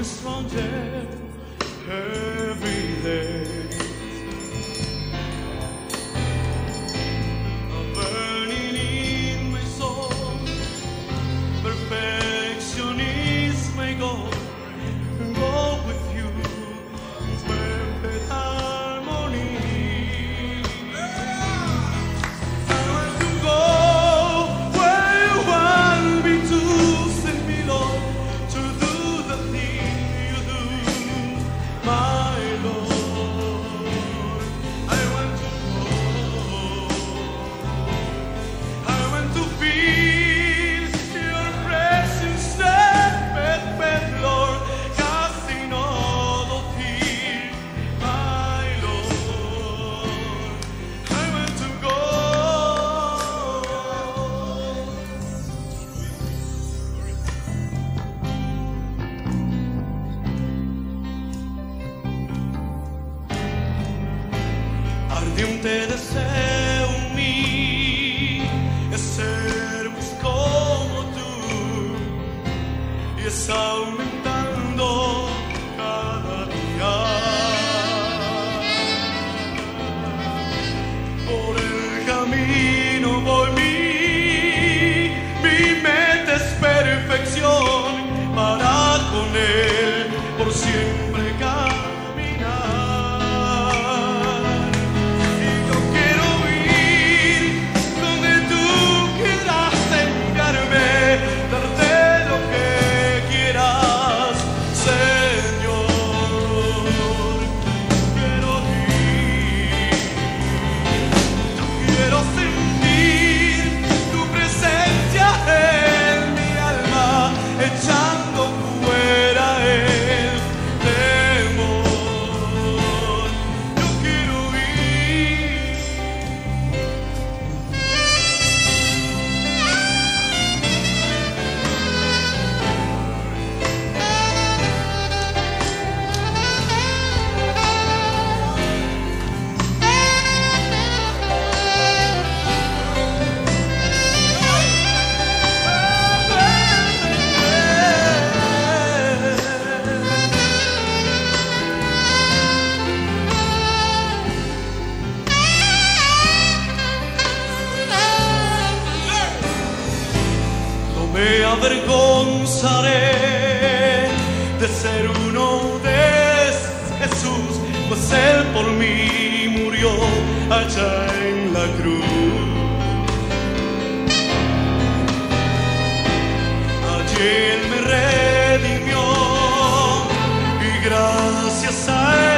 étranger. Hey. Ardiente deseo en mí es ser pues como tú y es aumentando me avergonzaré de ser uno de Jesús, pues Él por mí murió allá en la cruz. Allí Él me redimió y gracias a Él